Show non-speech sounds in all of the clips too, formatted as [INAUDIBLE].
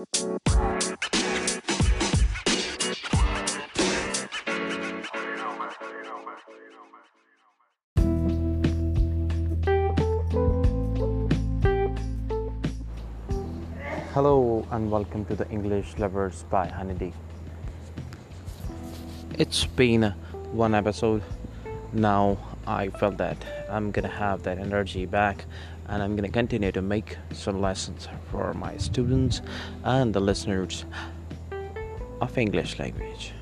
Hello and welcome to the English Lovers by Honeydee. It's been one episode. Now I felt that I'm gonna have that energy back and I'm gonna continue to make some lessons for my students and the listeners of English language.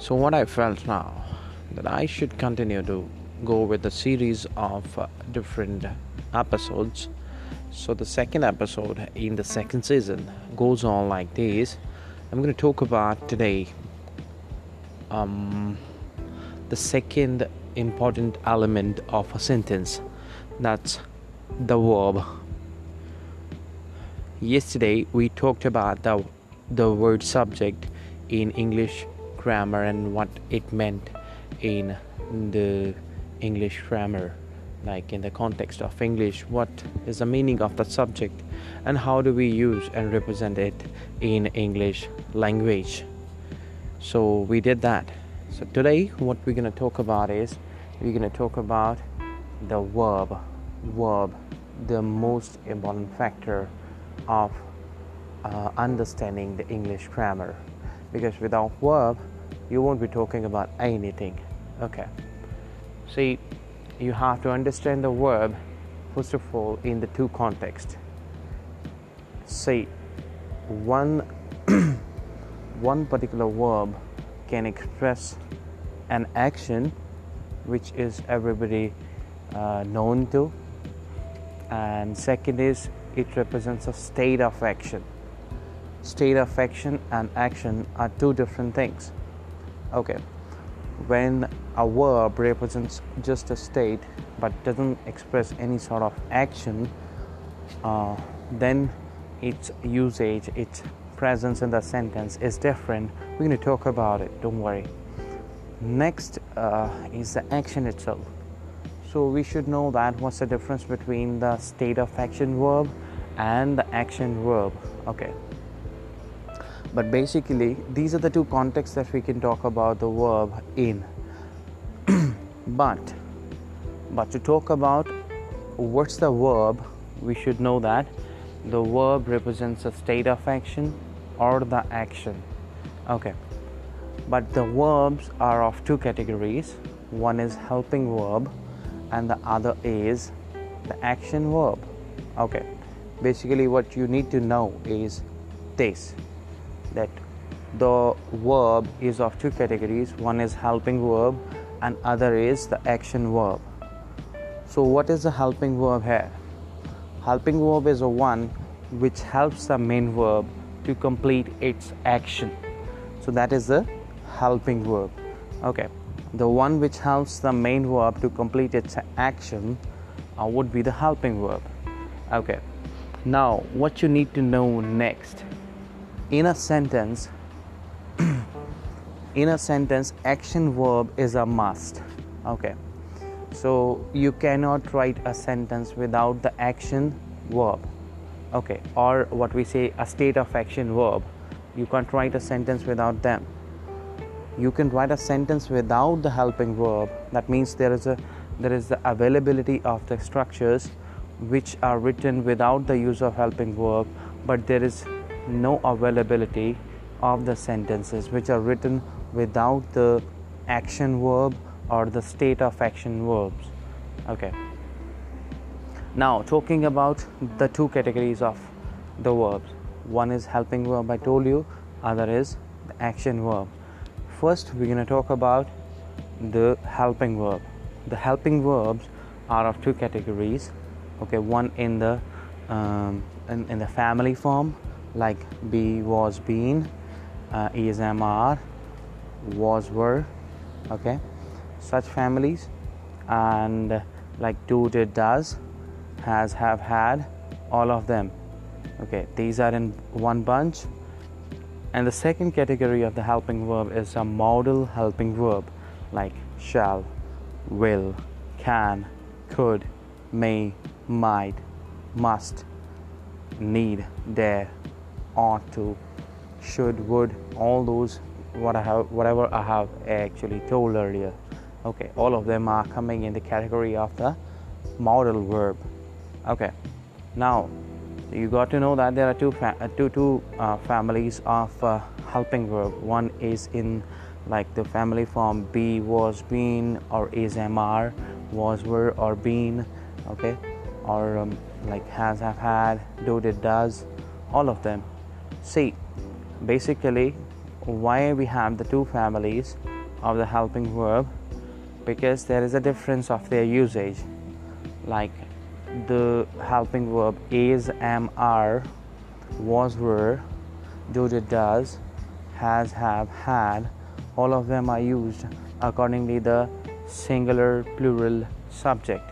So what I felt now that I should continue to go with a series of uh, different episodes so, the second episode in the second season goes on like this. I'm going to talk about today um, the second important element of a sentence that's the verb. Yesterday, we talked about the, the word subject in English grammar and what it meant in the English grammar like in the context of English, what is the meaning of the subject and how do we use and represent it in English language. So we did that. So today, what we're going to talk about is we're going to talk about the verb. Verb, the most important factor of uh, understanding the English grammar. Because without verb, you won't be talking about anything. Okay. See, you have to understand the verb first of all in the two contexts see one [COUGHS] one particular verb can express an action which is everybody uh, known to and second is it represents a state of action state of action and action are two different things okay when a verb represents just a state but doesn't express any sort of action, uh, then its usage, its presence in the sentence is different. We're going to talk about it, don't worry. Next uh, is the action itself. So we should know that what's the difference between the state of action verb and the action verb. Okay. But basically these are the two contexts that we can talk about the verb in. [CLEARS THROAT] But but to talk about what's the verb we should know that the verb represents a state of action or the action. Okay. But the verbs are of two categories. One is helping verb and the other is the action verb. Okay. Basically what you need to know is this that the verb is of two categories. One is helping verb and other is the action verb. So what is the helping verb here? Helping verb is a one which helps the main verb to complete its action. So that is the helping verb. Okay the one which helps the main verb to complete its action uh, would be the helping verb. Okay. Now what you need to know next. In a sentence [CLEARS THROAT] in a sentence action verb is a must. Okay. So you cannot write a sentence without the action verb. Okay. Or what we say a state of action verb. You can't write a sentence without them you can write a sentence without the helping verb. That means there is a there is the availability of the structures which are written without the use of helping verb but there is no availability of the sentences which are written without the action verb or the state of action verbs. Okay. Now talking about the two categories of the verbs. One is helping verb i told you. Other is the action verb first we're going to talk about the helping verb. The helping verbs are of two categories okay? One in the um, in, in the family form like be was been uh, is am are was were okay? Such families and like do did does has have had all of them okay? These are in one bunch and the second category of the helping verb is a modal helping verb like shall will can could may might must need dare ought to should would all those what i have whatever i have actually told earlier. Okay all of them are coming in the category of the modal verb. Okay now you got to know that there are two fa- uh, two, two uh, families of uh, helping verb one is in like the family form be was been or is mr was were or been okay? Or um, like has have had do did does all of them. See basically why we have the two families of the helping verb? Because there is a difference of their usage. Like the helping verb is am are was were do did does has have had all of them are used accordingly the singular plural subject.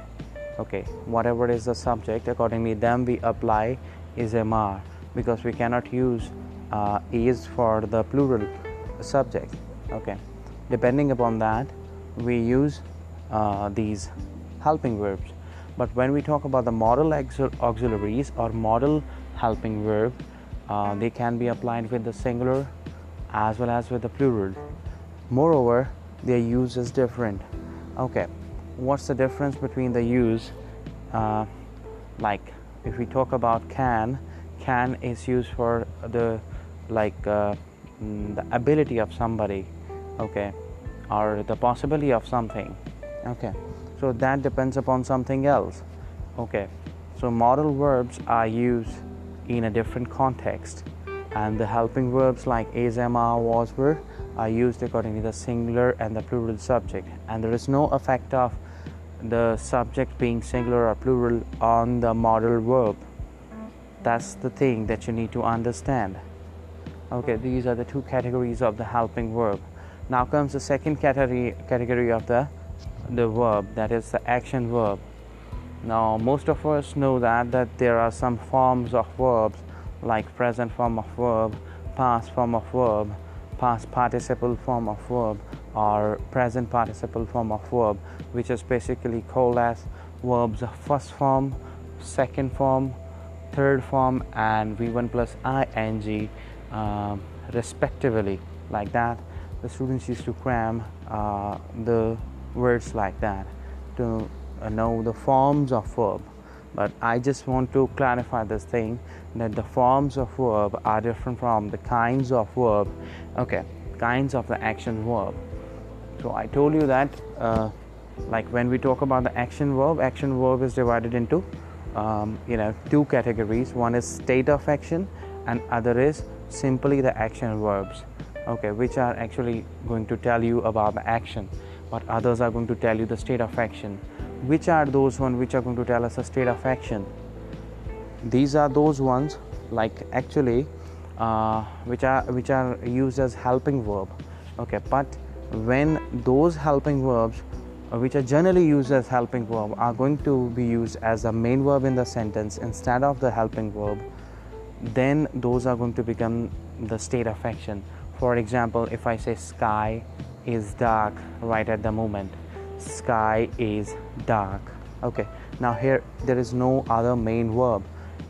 Okay whatever is the subject accordingly them we apply is mr because we cannot use uh, is for the plural subject. Okay depending upon that we use uh, these helping verbs but when we talk about the modal auxiliaries or modal helping verb uh, they can be applied with the singular as well as with the plural. Moreover their use is different. Okay what's the difference between the use uh, like if we talk about can can is used for the like uh, mm, the ability of somebody okay or the possibility of something okay so that depends upon something else. Okay so modal verbs are used in a different context. And the helping verbs like is am was were are used according to the singular and the plural subject. And there is no effect of the subject being singular or plural on the modal verb. That's the thing that you need to understand. Okay these are the two categories of the helping verb. Now comes the second category category of the the verb that is the action verb. Now most of us know that that there are some forms of verbs like present form of verb past form of verb past participle form of verb or present participle form of verb which is basically called as verbs of first form second form third form and v1 plus ing um, respectively. Like that the students used to cram uh, the words like that to uh, know the forms of verb. But i just want to clarify this thing that the forms of verb are different from the kinds of verb. Okay kinds of the action verb. So i told you that uh, like when we talk about the action verb action verb is divided into um, you know two categories. One is state of action and other is simply the action verbs. Okay which are actually going to tell you about the action but others are going to tell you the state of action. Which are those ones which are going to tell us the state of action? These are those ones like actually uh, which are which are used as helping verb. Okay but when those helping verbs uh, which are generally used as helping verb are going to be used as the main verb in the sentence instead of the helping verb then those are going to become the state of action. For example if i say sky is dark right at the moment. Sky is dark. Okay now here there is no other main verb.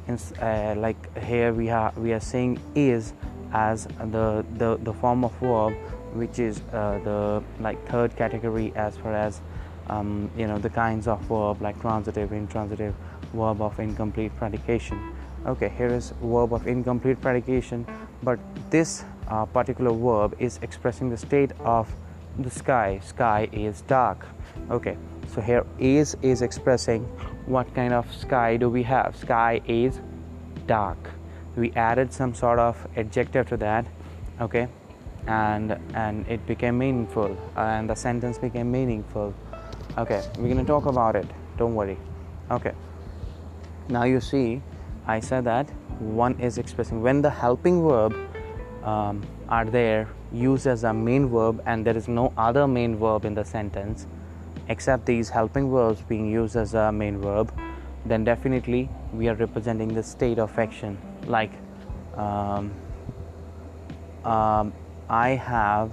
Uh, like here we are we are saying is as the the, the form of verb which is uh, the like third category as far as um, you know the kinds of verb like transitive intransitive verb of incomplete predication okay here is verb of incomplete predication but this uh, particular verb is expressing the state of the sky. Sky is dark. Okay so here is is expressing what kind of sky do we have. Sky is dark. We added some sort of adjective to that okay and and it became meaningful and the sentence became meaningful. Okay we're going to talk about it. Don't worry. Okay. Now you see i said that one is expressing when the helping verb um, are there used as a main verb and there is no other main verb in the sentence except these helping verbs being used as a main verb then definitely we are representing the state of action like um, um, I have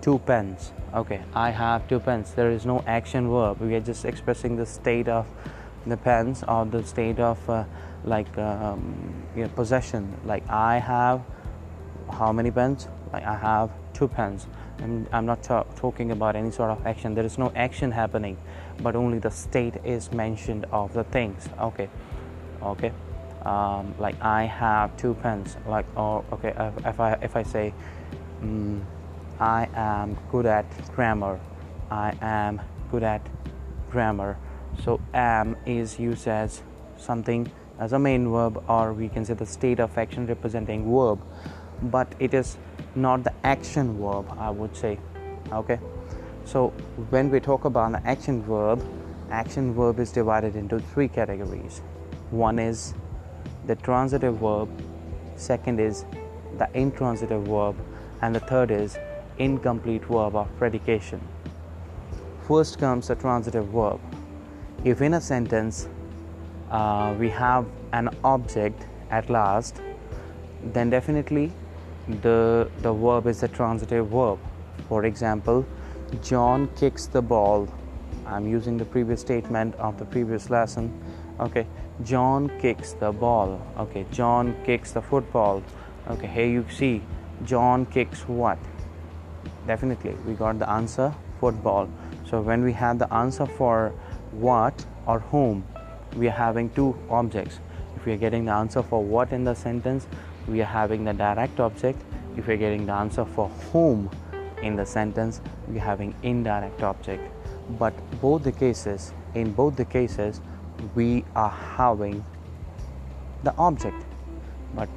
two pens. Okay, I have two pens. There is no action verb. We are just expressing the state of the on the state of uh, like um, you know, possession. Like i have how many pens? Like i have two pens. I'm, I'm not talking about any sort of action. There is no action happening but only the state is mentioned of the things. Okay. Okay. Um, like i have two pens. Like oh okay. If, if i if i say um, i am good at grammar. I am good at grammar so am is used as something as a main verb or we can say the state of action representing verb. But it is not the action verb i would say. Okay? So when we talk about the action verb action verb is divided into three categories. One is the transitive verb second is the intransitive verb and the third is incomplete verb of predication. First comes the transitive verb if in a sentence uh, we have an object at last, then definitely the the verb is a transitive verb. For example, John kicks the ball. I'm using the previous statement of the previous lesson. Okay, John kicks the ball. Okay, John kicks the football. Okay, here you see John kicks what? Definitely, we got the answer football. So when we have the answer for what or whom, we are having two objects. If we are getting the answer for what in the sentence, we are having the direct object. If we are getting the answer for whom in the sentence, we are having indirect object. But both the cases, in both the cases, we are having the object. But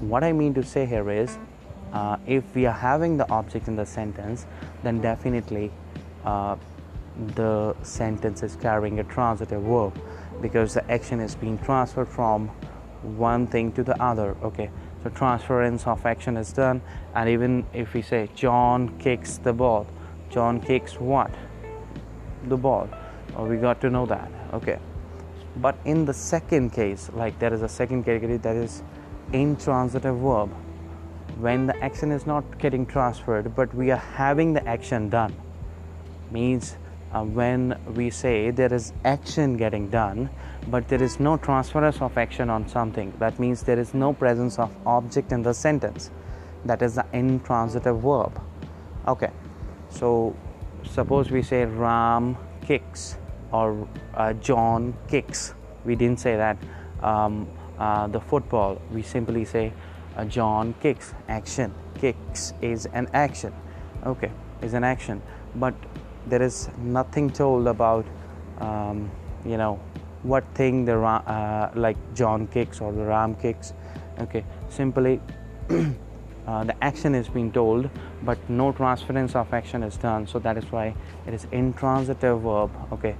what I mean to say here is, uh, if we are having the object in the sentence, then definitely uh, the sentence is carrying a transitive verb because the action is being transferred from one thing to the other okay? So transference of action is done and even if we say john kicks the ball john kicks what? The ball. Oh, we got to know that okay? But in the second case like there is a second category that is intransitive verb when the action is not getting transferred but we are having the action done means uh, when we say there is action getting done but there is no transference of action on something. That means there is no presence of object in the sentence. That is the intransitive verb. Okay. So suppose we say ram kicks or uh, john kicks. We didn't say that. Um, uh, the football we simply say uh, john kicks. Action. Kicks is an action. Okay. Is an action. But there is nothing told about um, you know what thing the uh, like John kicks or the Ram kicks. Okay, simply [CLEARS THROAT] uh, the action is being told, but no transference of action is done. So that is why it is intransitive verb. Okay,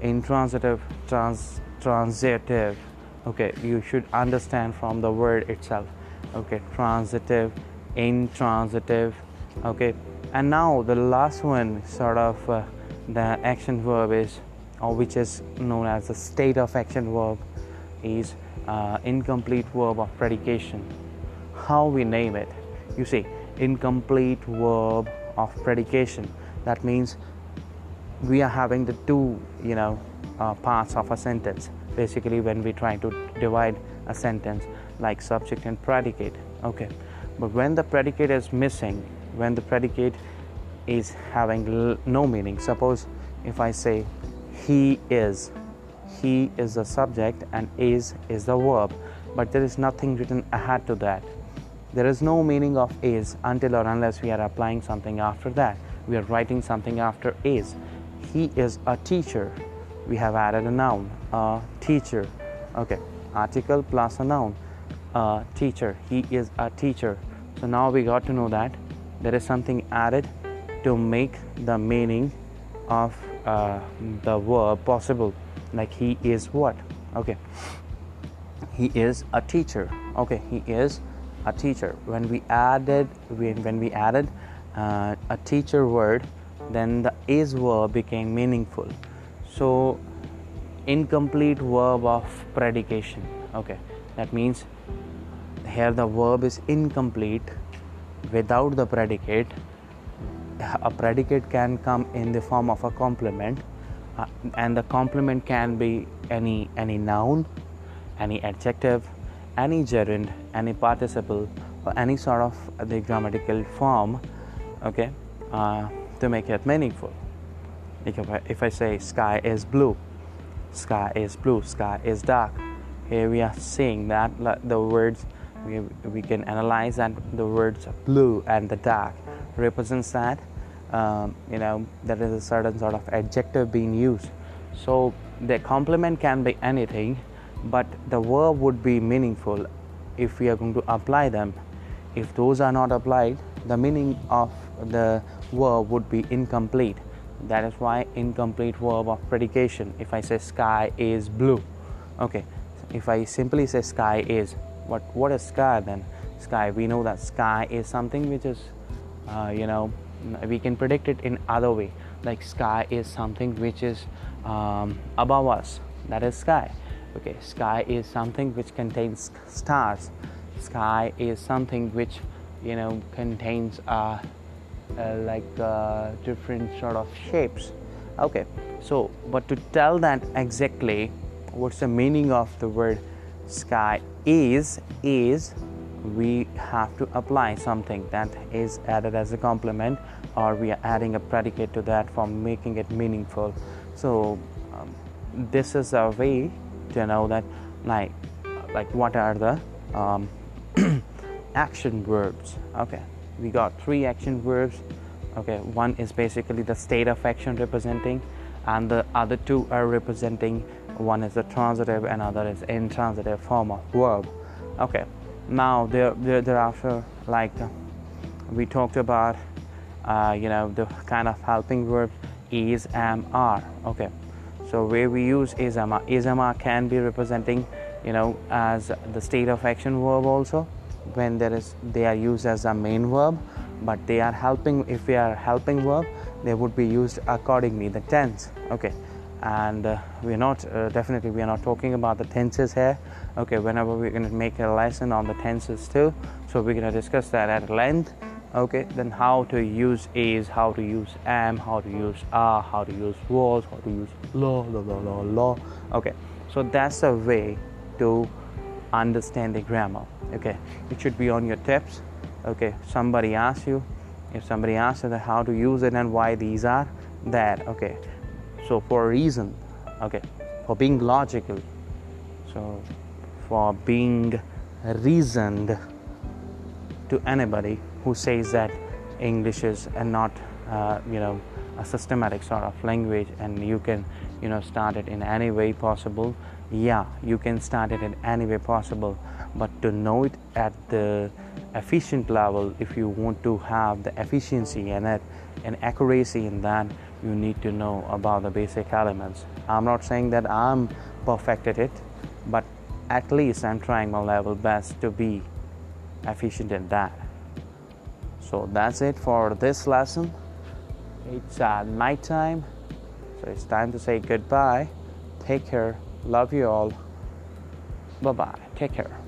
intransitive, trans, transitive. Okay, you should understand from the word itself. Okay, transitive, intransitive. Okay, and now the last one sort of uh, the action verb is or which is known as the state of action verb is uh, incomplete verb of predication. How we name it. You see incomplete verb of predication. That means we are having the two you know uh, parts of a sentence. Basically when we try to divide a sentence like subject and predicate. Okay. But when the predicate is missing when the predicate is having no meaning. Suppose if I say he is, he is the subject and is is the verb, but there is nothing written ahead to that. There is no meaning of is until or unless we are applying something after that. We are writing something after is. He is a teacher. We have added a noun, a teacher. Okay, article plus a noun, a teacher. He is a teacher. So now we got to know that there is something added to make the meaning of uh, the verb possible. Like he is what? Okay. He is a teacher. Okay he is a teacher. When we added when we added uh, a teacher word then the is verb became meaningful. So incomplete verb of predication. Okay that means here the verb is incomplete without the predicate a predicate can come in the form of a complement uh, and the complement can be any any noun any adjective any gerund any participle or any sort of the grammatical form okay uh, to make it meaningful. If I, if I say sky is blue sky is blue sky is dark here we are seeing that the words we, we can analyze that the words blue and the dark represents that um, you know there is a certain sort of adjective being used. So the complement can be anything but the verb would be meaningful if we are going to apply them. If those are not applied the meaning of the verb would be incomplete. That is why incomplete verb of predication. If i say sky is blue okay. If i simply say sky is what what is sky? Then sky we know that sky is something which is uh, you know we can predict it in other way. Like sky is something which is um, above us. That is sky. Okay sky is something which contains stars. Sky is something which you know contains uh, uh, like uh, different sort of shapes. Okay so but to tell that exactly what's the meaning of the word sky is is we have to apply something that is added as a complement or we are adding a predicate to that for making it meaningful. So um, this is a way to know that like like what are the um, [CLEARS THROAT] action verbs. Okay we got three action verbs. Okay one is basically the state of action representing and the other two are representing one is the transitive another is intransitive form of verb. Okay now there, there thereafter like we talked about uh, you know the kind of helping verb is am are. Okay so where we use is am are. Is am are can be representing you know as the state of action verb also. When there is they are used as a main verb but they are helping if we are helping verb they would be used accordingly the tense. Okay and uh, we're not uh, definitely we are not talking about the tenses here. Okay whenever we're going to make a lesson on the tenses too. So we're going to discuss that at length. Okay then how to use is how to use am how to use are how to use was how to use law law law law law okay so that's a way to understand the grammar. Okay it should be on your tips. Okay somebody asks you if somebody asks you how to use it and why these are that okay so for a reason okay for being logical. So for being reasoned to anybody who says that english is and not uh, you know a systematic sort of language and you can you know start it in any way possible. Yeah you can start it in any way possible. But to know it at the efficient level. If you want to have the efficiency and it and accuracy in that you need to know about the basic elements. I'm not saying that i'm perfect at it but at least i'm trying my level best to be efficient in that. So that's it for this lesson. It's uh, night time so it's time to say goodbye. Take care. Love you all. Bye bye take care